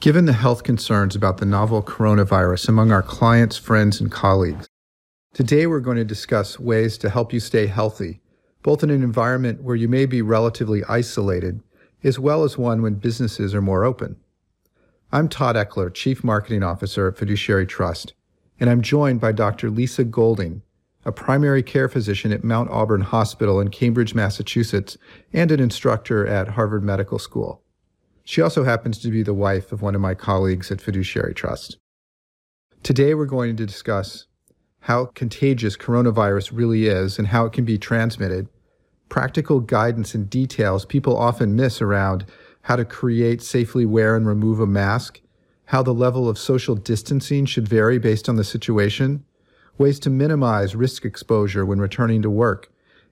Given the health concerns about the novel coronavirus among our clients, friends, and colleagues, today we're going to discuss ways to help you stay healthy, both in an environment where you may be relatively isolated, as well as one when businesses are more open. I'm Todd Eckler, Chief Marketing Officer at Fiduciary Trust, and I'm joined by Dr. Lisa Golding, a primary care physician at Mount Auburn Hospital in Cambridge, Massachusetts, and an instructor at Harvard Medical School. She also happens to be the wife of one of my colleagues at Fiduciary Trust. Today, we're going to discuss how contagious coronavirus really is and how it can be transmitted, practical guidance and details people often miss around how to create, safely wear, and remove a mask, how the level of social distancing should vary based on the situation, ways to minimize risk exposure when returning to work,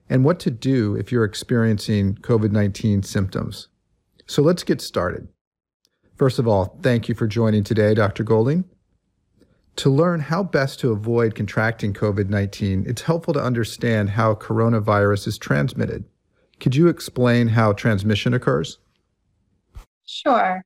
and what to do if you're experiencing COVID 19 symptoms. So let's get started. First of all, thank you for joining today, Dr. Golding. To learn how best to avoid contracting COVID 19, it's helpful to understand how coronavirus is transmitted. Could you explain how transmission occurs? Sure.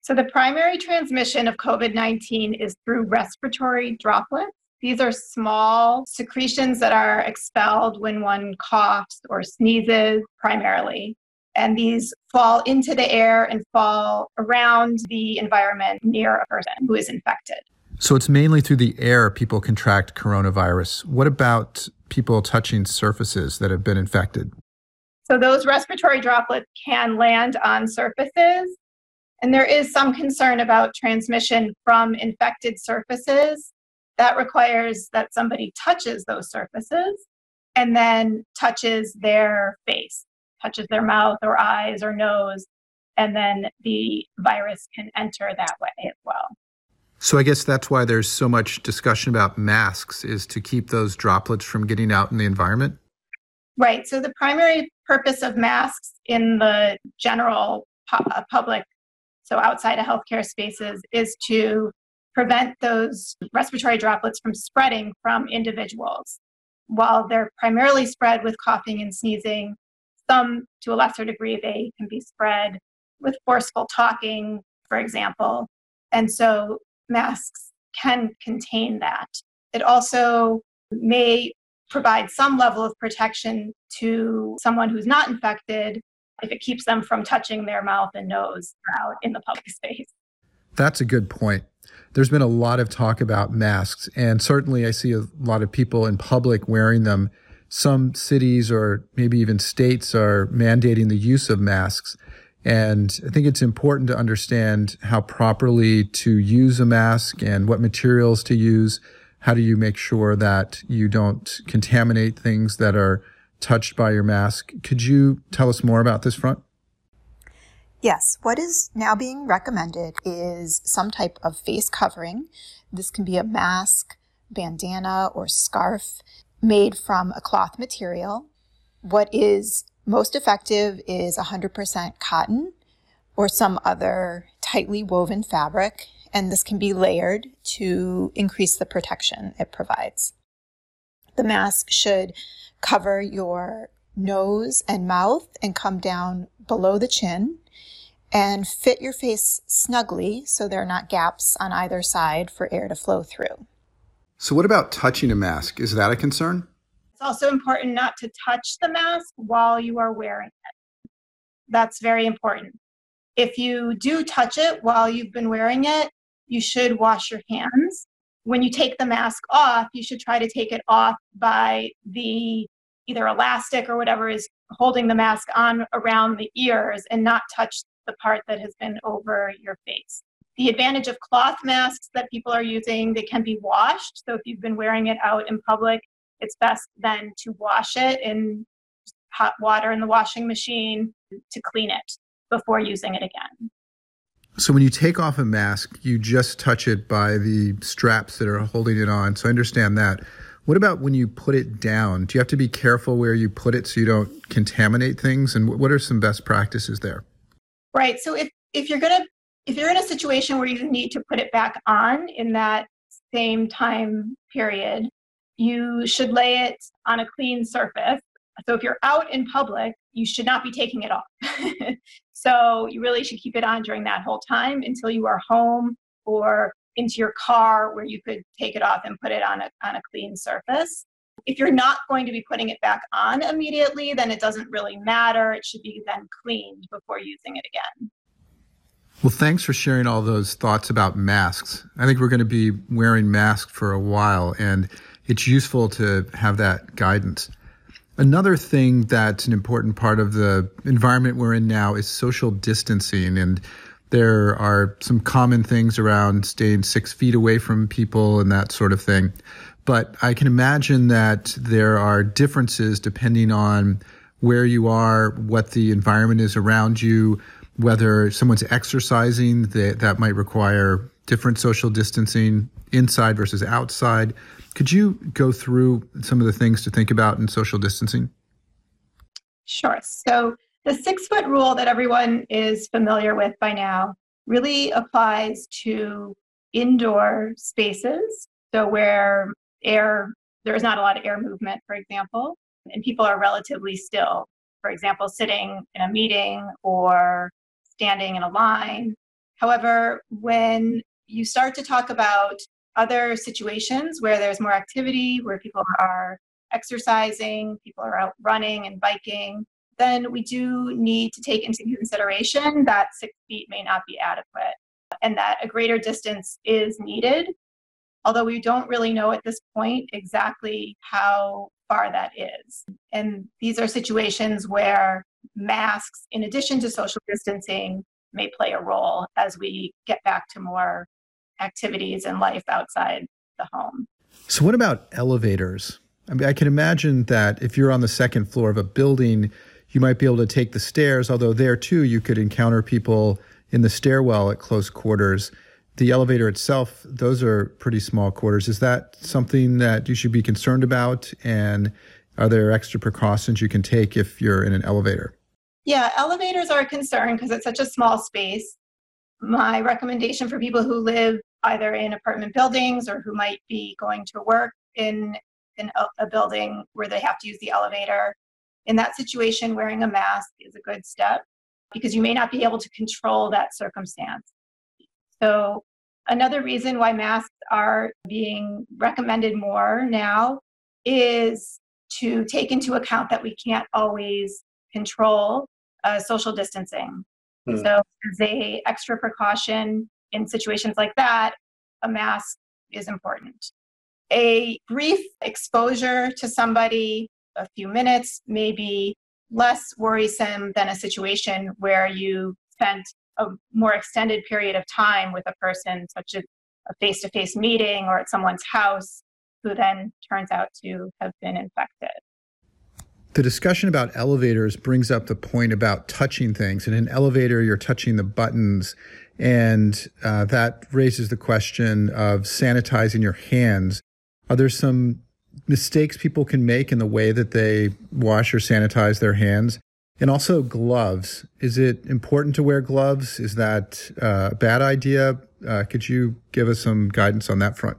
So, the primary transmission of COVID 19 is through respiratory droplets these are small secretions that are expelled when one coughs or sneezes primarily. And these fall into the air and fall around the environment near a person who is infected. So it's mainly through the air people contract coronavirus. What about people touching surfaces that have been infected? So those respiratory droplets can land on surfaces. And there is some concern about transmission from infected surfaces that requires that somebody touches those surfaces and then touches their face, touches their mouth or eyes or nose, and then the virus can enter that way as well. So I guess that's why there's so much discussion about masks is to keep those droplets from getting out in the environment. Right. So the primary purpose of masks in the general pu- uh, public, so outside of healthcare spaces, is to prevent those respiratory droplets from spreading from individuals. While they're primarily spread with coughing and sneezing, some to a lesser degree they can be spread with forceful talking, for example. And so masks can contain that. It also may provide some level of protection to someone who's not infected if it keeps them from touching their mouth and nose out in the public space. That's a good point there's been a lot of talk about masks, and certainly I see a lot of people in public wearing them. Some cities or maybe even states are mandating the use of masks. And I think it's important to understand how properly to use a mask and what materials to use. How do you make sure that you don't contaminate things that are touched by your mask? Could you tell us more about this front? Yes, what is now being recommended is some type of face covering. This can be a mask, bandana, or scarf made from a cloth material. What is most effective is 100% cotton or some other tightly woven fabric, and this can be layered to increase the protection it provides. The mask should cover your nose and mouth and come down below the chin and fit your face snugly so there are not gaps on either side for air to flow through. So, what about touching a mask? Is that a concern? It's also important not to touch the mask while you are wearing it. That's very important. If you do touch it while you've been wearing it, you should wash your hands. When you take the mask off, you should try to take it off by the either elastic or whatever is holding the mask on around the ears and not touch the part that has been over your face. The advantage of cloth masks that people are using, they can be washed. So if you've been wearing it out in public, it's best then to wash it in hot water in the washing machine to clean it before using it again. So when you take off a mask, you just touch it by the straps that are holding it on. So I understand that. What about when you put it down? Do you have to be careful where you put it so you don't contaminate things? And what are some best practices there? Right. So if if you're gonna if you're in a situation where you need to put it back on in that same time period, you should lay it on a clean surface, So if you're out in public, you should not be taking it off. so you really should keep it on during that whole time until you are home or into your car where you could take it off and put it on a, on a clean surface. If you're not going to be putting it back on immediately, then it doesn't really matter. It should be then cleaned before using it again. Well, thanks for sharing all those thoughts about masks. I think we're going to be wearing masks for a while, and it's useful to have that guidance. Another thing that's an important part of the environment we're in now is social distancing. And there are some common things around staying six feet away from people and that sort of thing. But I can imagine that there are differences depending on where you are, what the environment is around you, whether someone's exercising, that, that might require different social distancing inside versus outside. Could you go through some of the things to think about in social distancing? Sure. So, the six foot rule that everyone is familiar with by now really applies to indoor spaces. So, where air, there is not a lot of air movement, for example, and people are relatively still. For example, sitting in a meeting or standing in a line. However, when you start to talk about other situations where there's more activity, where people are exercising, people are out running and biking, then we do need to take into consideration that six feet may not be adequate and that a greater distance is needed, although we don't really know at this point exactly how far that is. And these are situations where masks, in addition to social distancing, may play a role as we get back to more activities and life outside the home. So, what about elevators? I mean, I can imagine that if you're on the second floor of a building, you might be able to take the stairs, although there too you could encounter people in the stairwell at close quarters. The elevator itself, those are pretty small quarters. Is that something that you should be concerned about? And are there extra precautions you can take if you're in an elevator? Yeah, elevators are a concern because it's such a small space. My recommendation for people who live either in apartment buildings or who might be going to work in, in a, a building where they have to use the elevator. In that situation, wearing a mask is a good step because you may not be able to control that circumstance. So, another reason why masks are being recommended more now is to take into account that we can't always control uh, social distancing. Mm. So, as a extra precaution in situations like that, a mask is important. A brief exposure to somebody, a few minutes, may be less worrisome than a situation where you spent a more extended period of time with a person, such as a face to face meeting or at someone's house, who then turns out to have been infected. The discussion about elevators brings up the point about touching things. In an elevator, you're touching the buttons and uh, that raises the question of sanitizing your hands. Are there some mistakes people can make in the way that they wash or sanitize their hands? And also gloves. Is it important to wear gloves? Is that uh, a bad idea? Uh, could you give us some guidance on that front?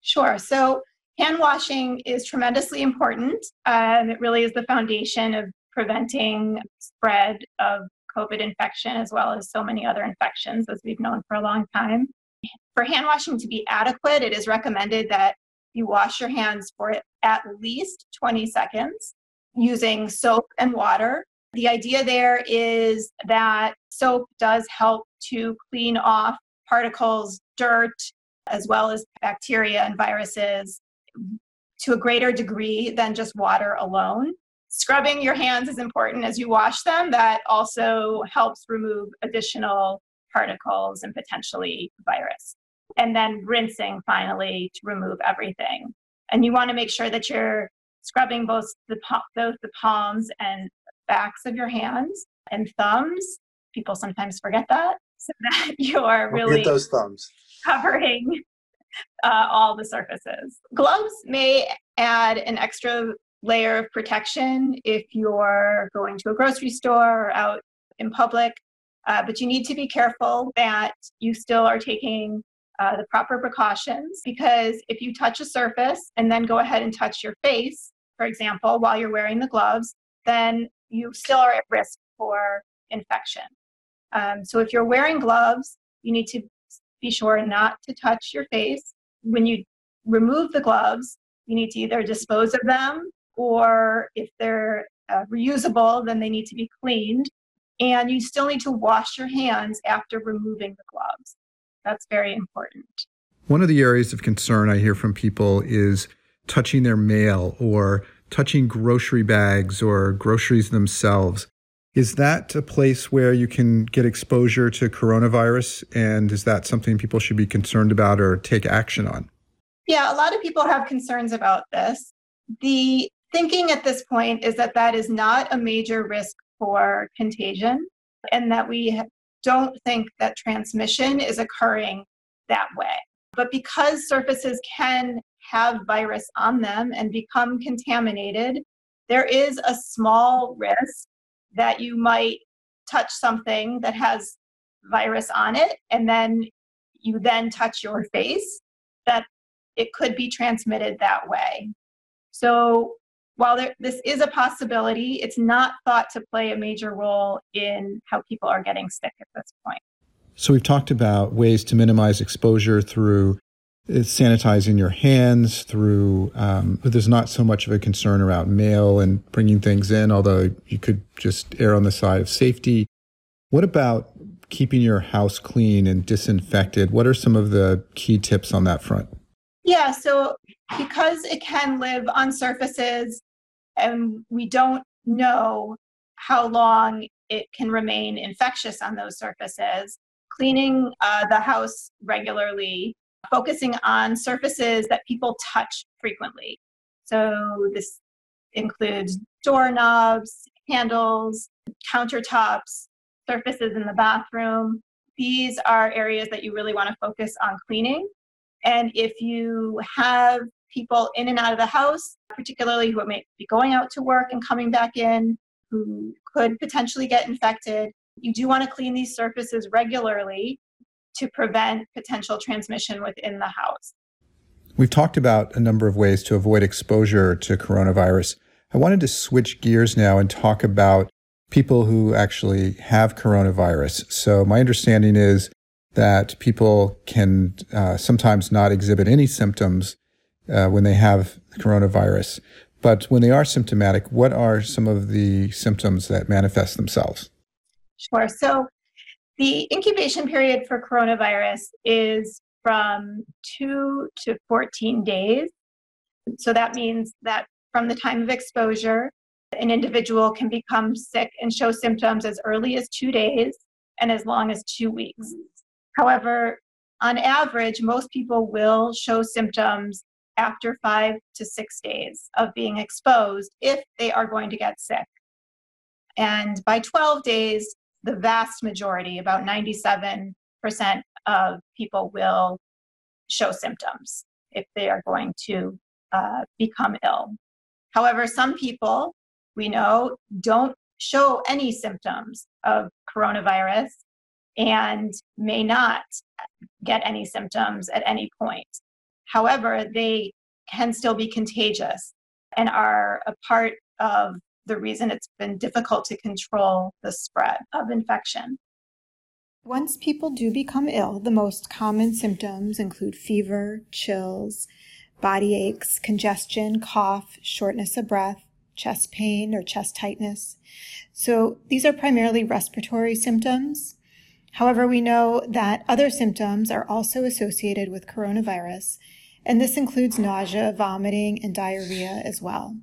Sure. So, hand washing is tremendously important. Um, it really is the foundation of preventing spread of COVID infection as well as so many other infections as we've known for a long time. For hand washing to be adequate, it is recommended that you wash your hands for at least 20 seconds using soap and water. The idea there is that soap does help to clean off particles, dirt, as well as bacteria and viruses to a greater degree than just water alone scrubbing your hands is important as you wash them. That also helps remove additional particles and potentially virus. And then rinsing finally to remove everything. And you want to make sure that you're scrubbing both the both the palms and backs of your hands and thumbs. People sometimes forget that, so that you're really those thumbs covering uh, all the surfaces. Gloves may add an extra layer of protection if you're going to a grocery store or out in public. Uh, but you need to be careful that you still are taking uh, the proper precautions because if you touch a surface and then go ahead and touch your face, for example, while you're wearing the gloves, then you still are at risk for infection. Um, so if you're wearing gloves, you need to be sure not to touch your face. When you remove the gloves, you need to either dispose of them or if they're uh, reusable, then they need to be cleaned. And you still need to wash your hands after removing the gloves. That's very important. One of the areas of concern I hear from people is touching their mail or touching grocery bags or groceries themselves. Is that a place where you can get exposure to coronavirus? And is that something people should be concerned about or take action on? Yeah, a lot of people have concerns about this. The thinking at this point is that that is not a major risk for contagion and that we don't think that transmission is occurring that way. But because surfaces can have virus on them and become contaminated, there is a small risk that you might touch something that has virus on it and then you then touch your face that it could be transmitted that way. So while there, this is a possibility it's not thought to play a major role in how people are getting sick at this point. So we've talked about ways to minimize exposure through it's sanitizing your hands through um, there's not so much of a concern around mail and bringing things in although you could just err on the side of safety. What about keeping your house clean and disinfected? What are some of the key tips on that front? Yeah so because it can live on surfaces and we don't know how long it can remain infectious on those surfaces cleaning uh, the house regularly focusing on surfaces that people touch frequently. So this includes doorknobs, handles, countertops, surfaces in the bathroom. These are areas that you really want to focus on cleaning. And if you have people in and out of the house, particularly who may be going out to work and coming back in, who could potentially get infected, you do want to clean these surfaces regularly to prevent potential transmission within the house. We've talked about a number of ways to avoid exposure to coronavirus. I wanted to switch gears now and talk about people who actually have coronavirus. So, my understanding is that people can uh, sometimes not exhibit any symptoms uh, when they have coronavirus. But when they are symptomatic, what are some of the symptoms that manifest themselves? Sure. So, the incubation period for coronavirus is from 2 to 14 days. So that means that from the time of exposure, an individual can become sick and show symptoms as early as two days and as long as two weeks. However, on average, most people will show symptoms after five to six days of being exposed if they are going to get sick. And by 12 days, the vast majority, about 97% of people will show symptoms if they are going to uh, become ill. However, some people we know don't show any symptoms of coronavirus and may not get any symptoms at any point. However, they can still be contagious and are a part of the reason it's been difficult to control the spread of infection. Once people do become ill, the most common symptoms include fever, chills, body aches, congestion, cough, shortness of breath, chest pain, or chest tightness. So these are primarily respiratory symptoms. However, we know that other symptoms are also associated with coronavirus, and this includes nausea, vomiting, and diarrhea as well.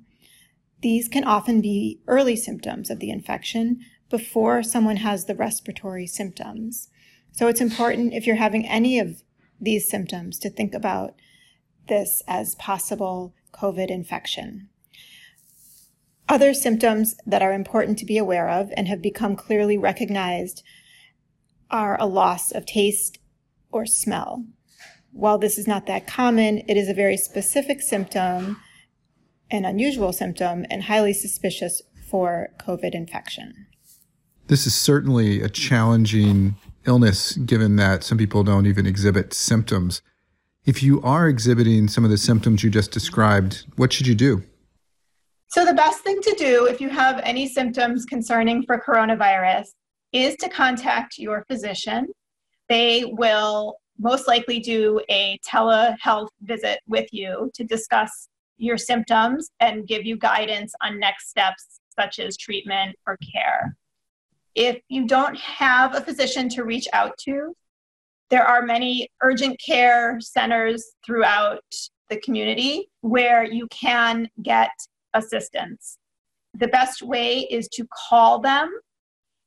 These can often be early symptoms of the infection before someone has the respiratory symptoms. So it's important if you're having any of these symptoms to think about this as possible COVID infection. Other symptoms that are important to be aware of and have become clearly recognized are a loss of taste or smell. While this is not that common, it is a very specific symptom an unusual symptom and highly suspicious for COVID infection. This is certainly a challenging illness given that some people don't even exhibit symptoms. If you are exhibiting some of the symptoms you just described, what should you do? So, the best thing to do if you have any symptoms concerning for coronavirus is to contact your physician. They will most likely do a telehealth visit with you to discuss your symptoms and give you guidance on next steps such as treatment or care. If you don't have a physician to reach out to, there are many urgent care centers throughout the community where you can get assistance. The best way is to call them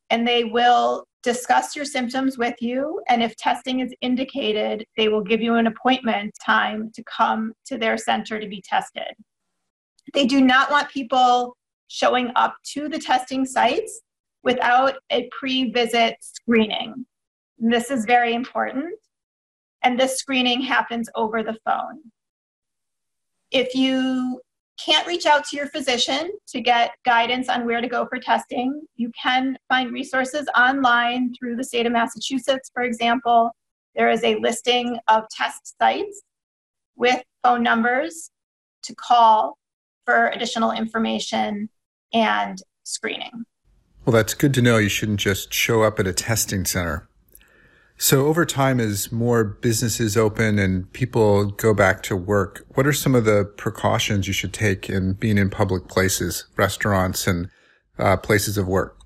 and they will discuss your symptoms with you. And if testing is indicated, they will give you an appointment time to come to their center to be tested. They do not want people showing up to the testing sites without a pre visit screening. This is very important. And this screening happens over the phone. If you can't reach out to your physician to get guidance on where to go for testing, you can find resources online through the state of Massachusetts, for example. There is a listing of test sites with phone numbers to call for additional information and screening. Well, that's good to know. You shouldn't just show up at a testing center. So over time, as more businesses open and people go back to work, what are some of the precautions you should take in being in public places, restaurants and uh, places of work?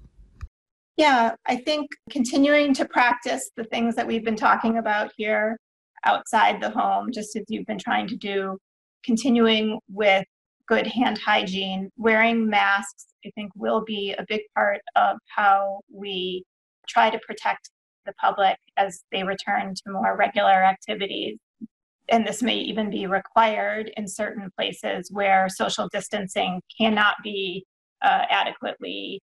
Yeah, I think continuing to practice the things that we've been talking about here outside the home, just as you've been trying to do, continuing with good hand hygiene, wearing masks, I think will be a big part of how we try to protect the public as they return to more regular activities. And this may even be required in certain places where social distancing cannot be uh, adequately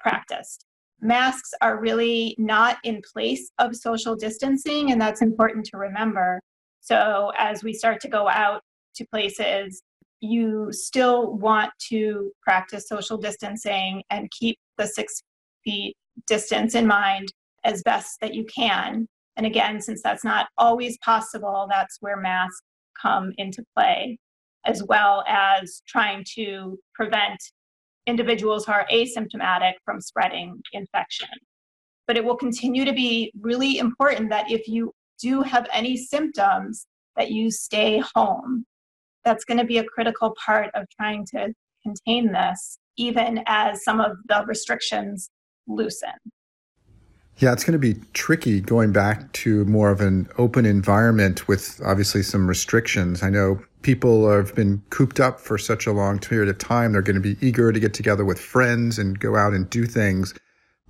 practiced. Masks are really not in place of social distancing, and that's important to remember. So, as we start to go out to places, you still want to practice social distancing and keep the six feet distance in mind as best that you can. And again, since that's not always possible, that's where masks come into play, as well as trying to prevent individuals who are asymptomatic from spreading infection. But it will continue to be really important that if you do have any symptoms, that you stay home. That's going to be a critical part of trying to contain this, even as some of the restrictions loosen. Yeah, it's going to be tricky going back to more of an open environment with obviously some restrictions. I know people have been cooped up for such a long period of time. They're going to be eager to get together with friends and go out and do things.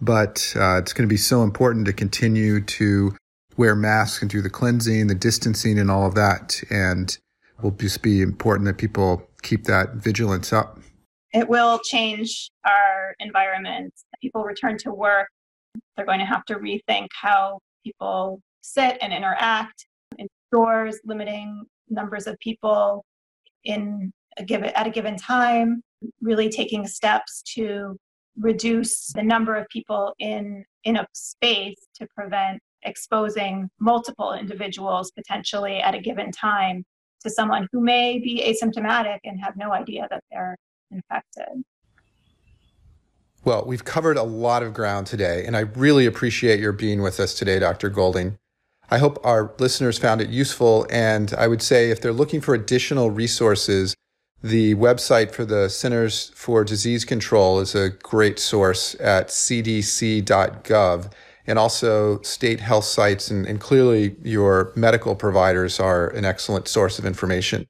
But uh, it's going to be so important to continue to wear masks and do the cleansing, the distancing, and all of that. And will just be important that people keep that vigilance up. It will change our environment. People return to work they're going to have to rethink how people sit and interact in stores, limiting numbers of people in a given at a given time, really taking steps to reduce the number of people in in a space to prevent exposing multiple individuals potentially at a given time to someone who may be asymptomatic and have no idea that they're infected. Well, we've covered a lot of ground today, and I really appreciate your being with us today, Dr. Golding. I hope our listeners found it useful, and I would say if they're looking for additional resources, the website for the Centers for Disease Control is a great source at cdc.gov, and also state health sites, and, and clearly your medical providers are an excellent source of information.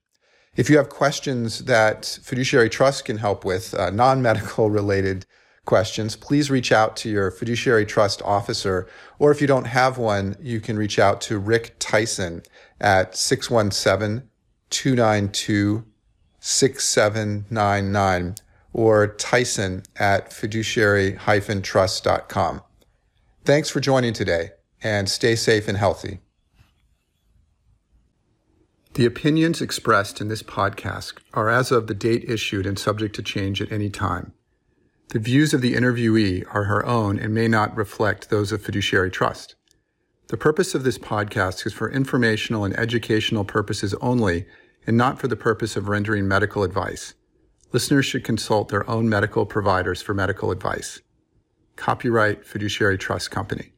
If you have questions that Fiduciary Trust can help with, uh, non medical related questions, please reach out to your fiduciary trust officer. Or if you don't have one, you can reach out to Rick Tyson at 617 292 6799 or Tyson at fiduciary trust.com. Thanks for joining today and stay safe and healthy. The opinions expressed in this podcast are as of the date issued and subject to change at any time. The views of the interviewee are her own and may not reflect those of Fiduciary Trust. The purpose of this podcast is for informational and educational purposes only and not for the purpose of rendering medical advice. Listeners should consult their own medical providers for medical advice. Copyright Fiduciary Trust Company.